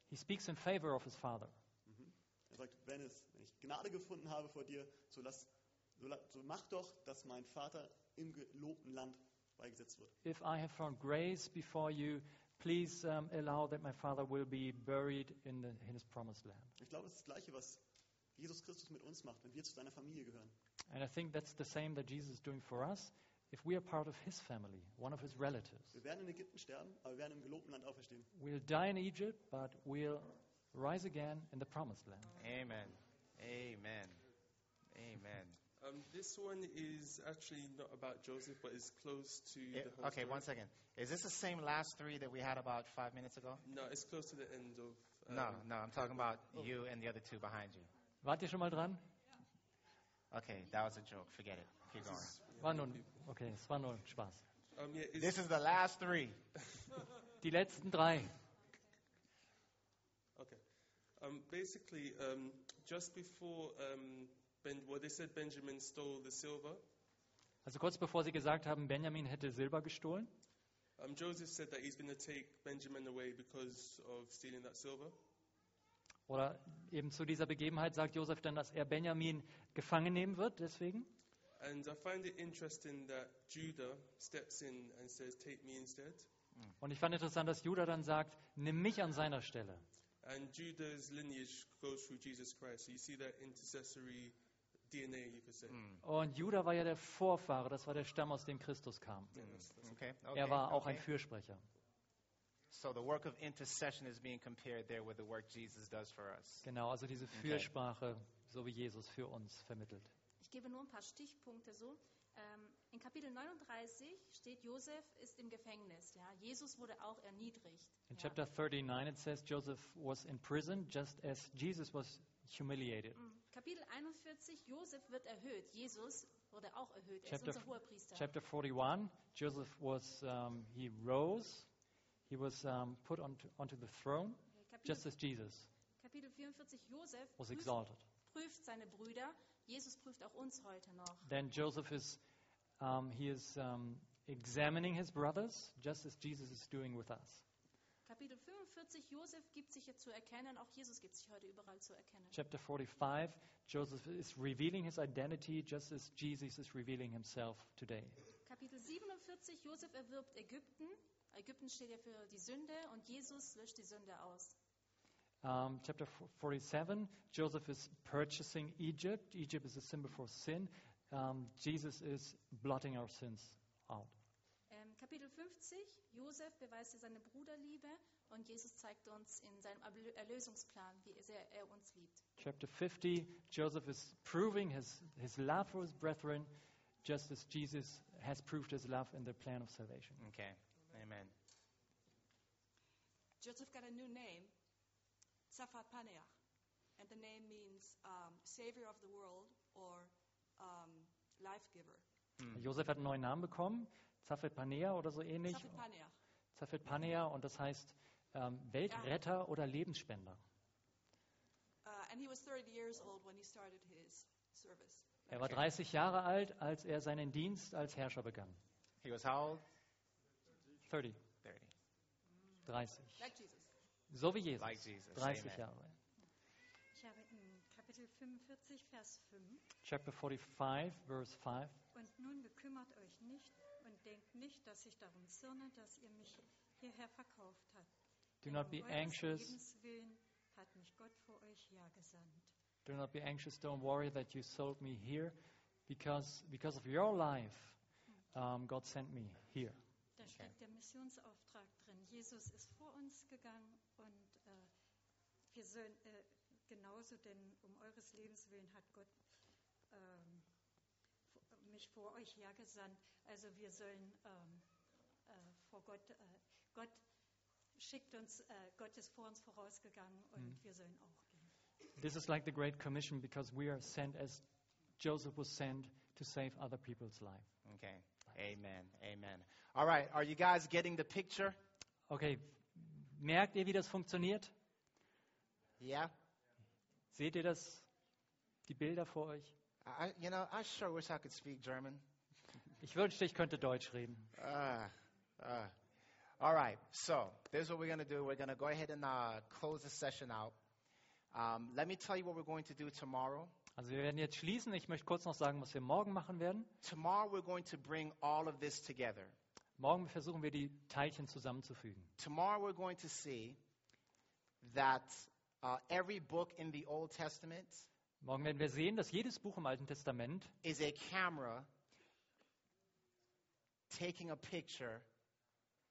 he speaks in favor of his father. Mhm. Er sagt, wenn, es, wenn ich Gnade gefunden habe vor dir, so, lass, so, so mach doch, dass mein Vater im gelobten Land beigesetzt wird. If I have found grace before you, please um, allow that my father will be buried in, the, in his promised land. Ich glaube, es ist das Gleiche, was Jesus Christus mit uns macht, wenn wir zu seiner Familie gehören. And I think that's the same that Jesus is doing for us if we are part of his family, one of his relatives. Wir werden in Ägypten sterben, aber wir werden im gelobten Land auferstehen. We'll die in Egypt, but we'll rise again in the promised land. Amen. Amen. Amen. Um, this one is actually not about Joseph, but is close to Eh, the whole okay, story. one second. Is this the same last three that we had about five minutes ago? No, it's close to the end of. Um, No, no, I'm talking about you and the other two behind you. Wart ihr schon mal dran? Okay, that was a joke. Forget it. Keep going. War nur, okay, es war nur Spaß. Um, yeah, This is the last three. Die letzten drei. Okay. Um, basically, um, just before, um, ben, well, they said Benjamin stole the silver. Also kurz bevor sie gesagt haben, Benjamin hätte Silber gestohlen, Um, Joseph said that he's going to take Benjamin away because of stealing that silver. oder eben zu dieser Begebenheit sagt Josef dann, dass er Benjamin gefangen nehmen wird, deswegen. And I find it interesting that Judah steps in and says, Take me instead. Und ich fand interessant, dass Judah dann sagt, nimm mich an seiner Stelle. And Judah's lineage goes through Jesus Christ. So you see that intercessory DNA, you could say. Und Judah war ja der Vorfahre, das war der Stamm, aus dem Christus kam. Okay, okay. Er war auch ein okay. Fürsprecher. So the work of intercession is being compared there with the work Jesus does for us. Genau, also diese Fürsprache, so wie Jesus für uns vermittelt. Ich gebe nur ein paar Stichpunkte so. Ähm, in Kapitel 39 steht, Josef ist im Gefängnis. Ja? Jesus wurde auch erniedrigt. In chapter 39 it says Joseph was in prison just as Jesus was humiliated. Mhm. Kapitel 41, Josef wird erhöht. Jesus wurde auch erhöht. Er Chapter, ist unser Hohepriester. chapter 41, Joseph was, um, he rose, he was um, put onto, onto the throne, Kapitel, just as Jesus Kapitel 44, Josef was prüft, exalted. prüft seine Brüder. Jesus prüft auch uns heute noch. Then Joseph is, um, he is um, examining his brothers, just as Jesus is doing with us. Kapitel 45, Josef gibt sich jetzt zu erkennen. Auch Jesus gibt sich heute überall zu erkennen. Chapter 45, Joseph is revealing his identity, just as Jesus is revealing himself today. Kapitel 47, Josef erwirbt Ägypten. Ägypten steht ja für die Sünde und Jesus löscht die Sünde aus. Um, chapter 47, Joseph is purchasing Egypt. Egypt is a symbol for sin. Um, Jesus is blotting our sins out. Kapitel 50, Josef beweiste seine Bruderliebe und Jesus zeigt uns in seinem Erlö- Erlösungsplan, wie sehr er uns liebt. Chapter 50, Joseph is proving his, his love for his brethren, just as Jesus has proved his love in the plan of salvation. Okay. Amen. Joseph got a new name, Safat Paneach. And the name means um, Savior of the world or um, Life Giver. Joseph hat einen neuen Namen bekommen, Zafet Panea oder so ähnlich. Safat Paneach. Zafet Panea und das heißt ähm, Weltretter oder Lebensspender. Uh, and he was 30 years old when he started his service. Er war 30 Jahre alt, als er seinen Dienst als Herrscher begann. He was how old? 30. 30. 30. Like Jesus. So wie Jesus. Like Jesus. 30 Amen. Jahre. Ich habe in Kapitel 45, Vers 5. Chapter 45, verse 5. Und nun bekümmert euch nicht denkt nicht, dass ich darum zürne, dass ihr mich hierher verkauft habt. Do not um be eures anxious. Lebens willen hat mich Gott vor euch hergesandt. Do not be anxious, don't worry that you sold me here, because, because of your life, um, God sent me here. Da steckt der Missionsauftrag drin. Jesus ist vor uns gegangen und äh, wir sollen äh, genauso, denn um eures Lebens willen hat Gott ähm, mich vor euch hergesandt. Also wir sollen ähm, äh, vor Gott, äh, Gott schickt uns, äh, Gott ist vor uns vorausgegangen und Mhm. wir sollen auch gehen. This is like the Great Commission because we are sent as Joseph was sent to save other people's life. Okay. Amen. Amen. All right. Are you guys getting the picture? Okay, merkt ihr, wie das funktioniert? Yeah. Seht ihr das? Die Bilder vor euch? I, you know, I sure wish I could speak German. Ich wünschte, ich könnte Deutsch reden. Uh, uh. All right. So this is what we're going to do. We're going to go ahead and uh, close the session out. Um, let me tell you what we're going to do tomorrow. Also wir werden jetzt schließen. Ich möchte kurz noch sagen, was wir morgen machen werden. Tomorrow we're going to bring all of this together. Morgen versuchen wir die Teilchen zusammenzufügen. Tomorrow we're going to see that uh, every book in the Old Testament Morgen werden wir sehen, dass jedes Buch im Alten Testament is a camera taking a picture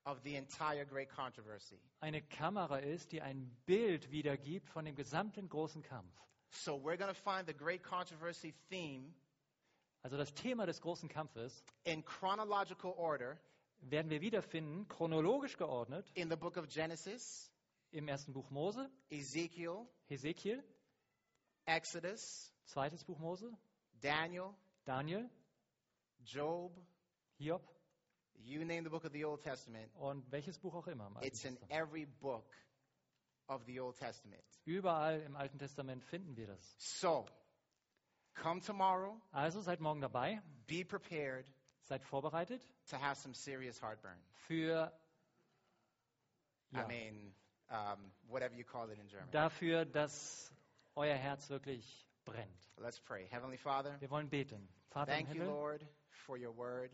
of the entire great controversy. eine Kamera ist, die ein Bild wiedergibt von dem gesamten großen Kampf. So we're going to find the great controversy theme Also das Thema des großen Kampfes in chronological order werden wir wiederfinden, chronologisch geordnet, in the book of Genesis, im ersten Buch Mose, Ezekiel, Hesekiel, Exodus, zweites Buch Mose, Daniel, Daniel, Job, Hiob you name the book of the Old Testament. und welches Buch auch immer. Im Alten It's in Testament. every book of the Old Testament. Überall im Alten Testament finden wir das. So, come tomorrow, Also seid morgen dabei, be prepared seid vorbereitet to have some serious heartburn. für I ja, mean, um, whatever you call it in German. dafür, dass euer Herz wirklich brennt. Let's pray. Heavenly Father, Wir wollen beten. Vater im thank you, Himmel, Lord, for your word.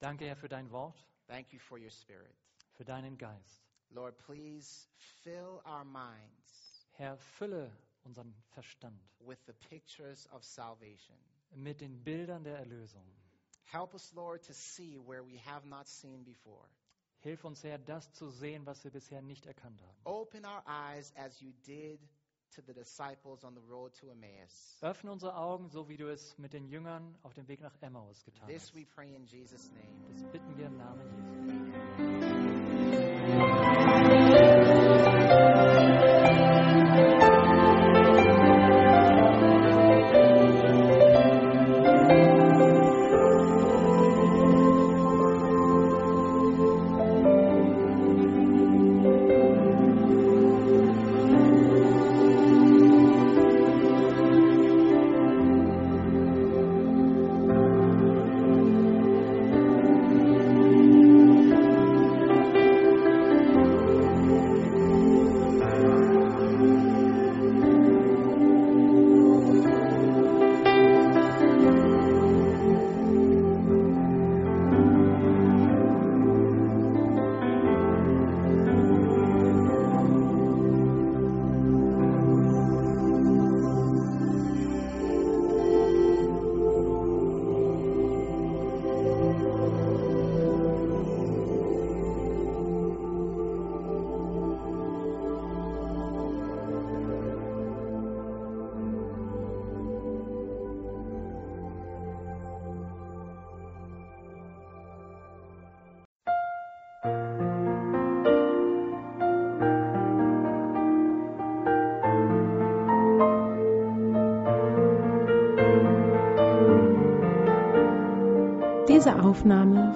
danke Herr für dein Wort, Thank you for your spirit. für deinen Geist. Lord, please fill our minds Herr, fülle unseren Verstand with the pictures of salvation. mit den Bildern der Erlösung. Help us, Lord, to see where we have not seen before. Hilf uns, Herr, das zu sehen, was wir bisher nicht erkannt haben. Open our eyes as you did to the disciples on the road to Emmaus. Öffne unsere Augen, so wie du es mit den Jüngern auf dem Weg nach Emmaus getan This hast. we pray in Jesus' name. Das bitten wir im Namen Jesu.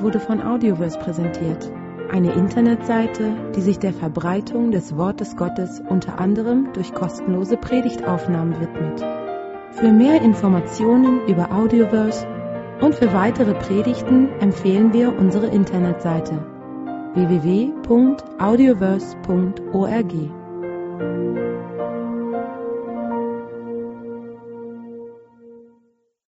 Wurde von Audioverse präsentiert, eine Internetseite, die sich der Verbreitung des Wortes Gottes unter anderem durch kostenlose Predigtaufnahmen widmet. Für mehr Informationen über Audioverse und für weitere Predigten empfehlen wir unsere Internetseite www.audioverse.org.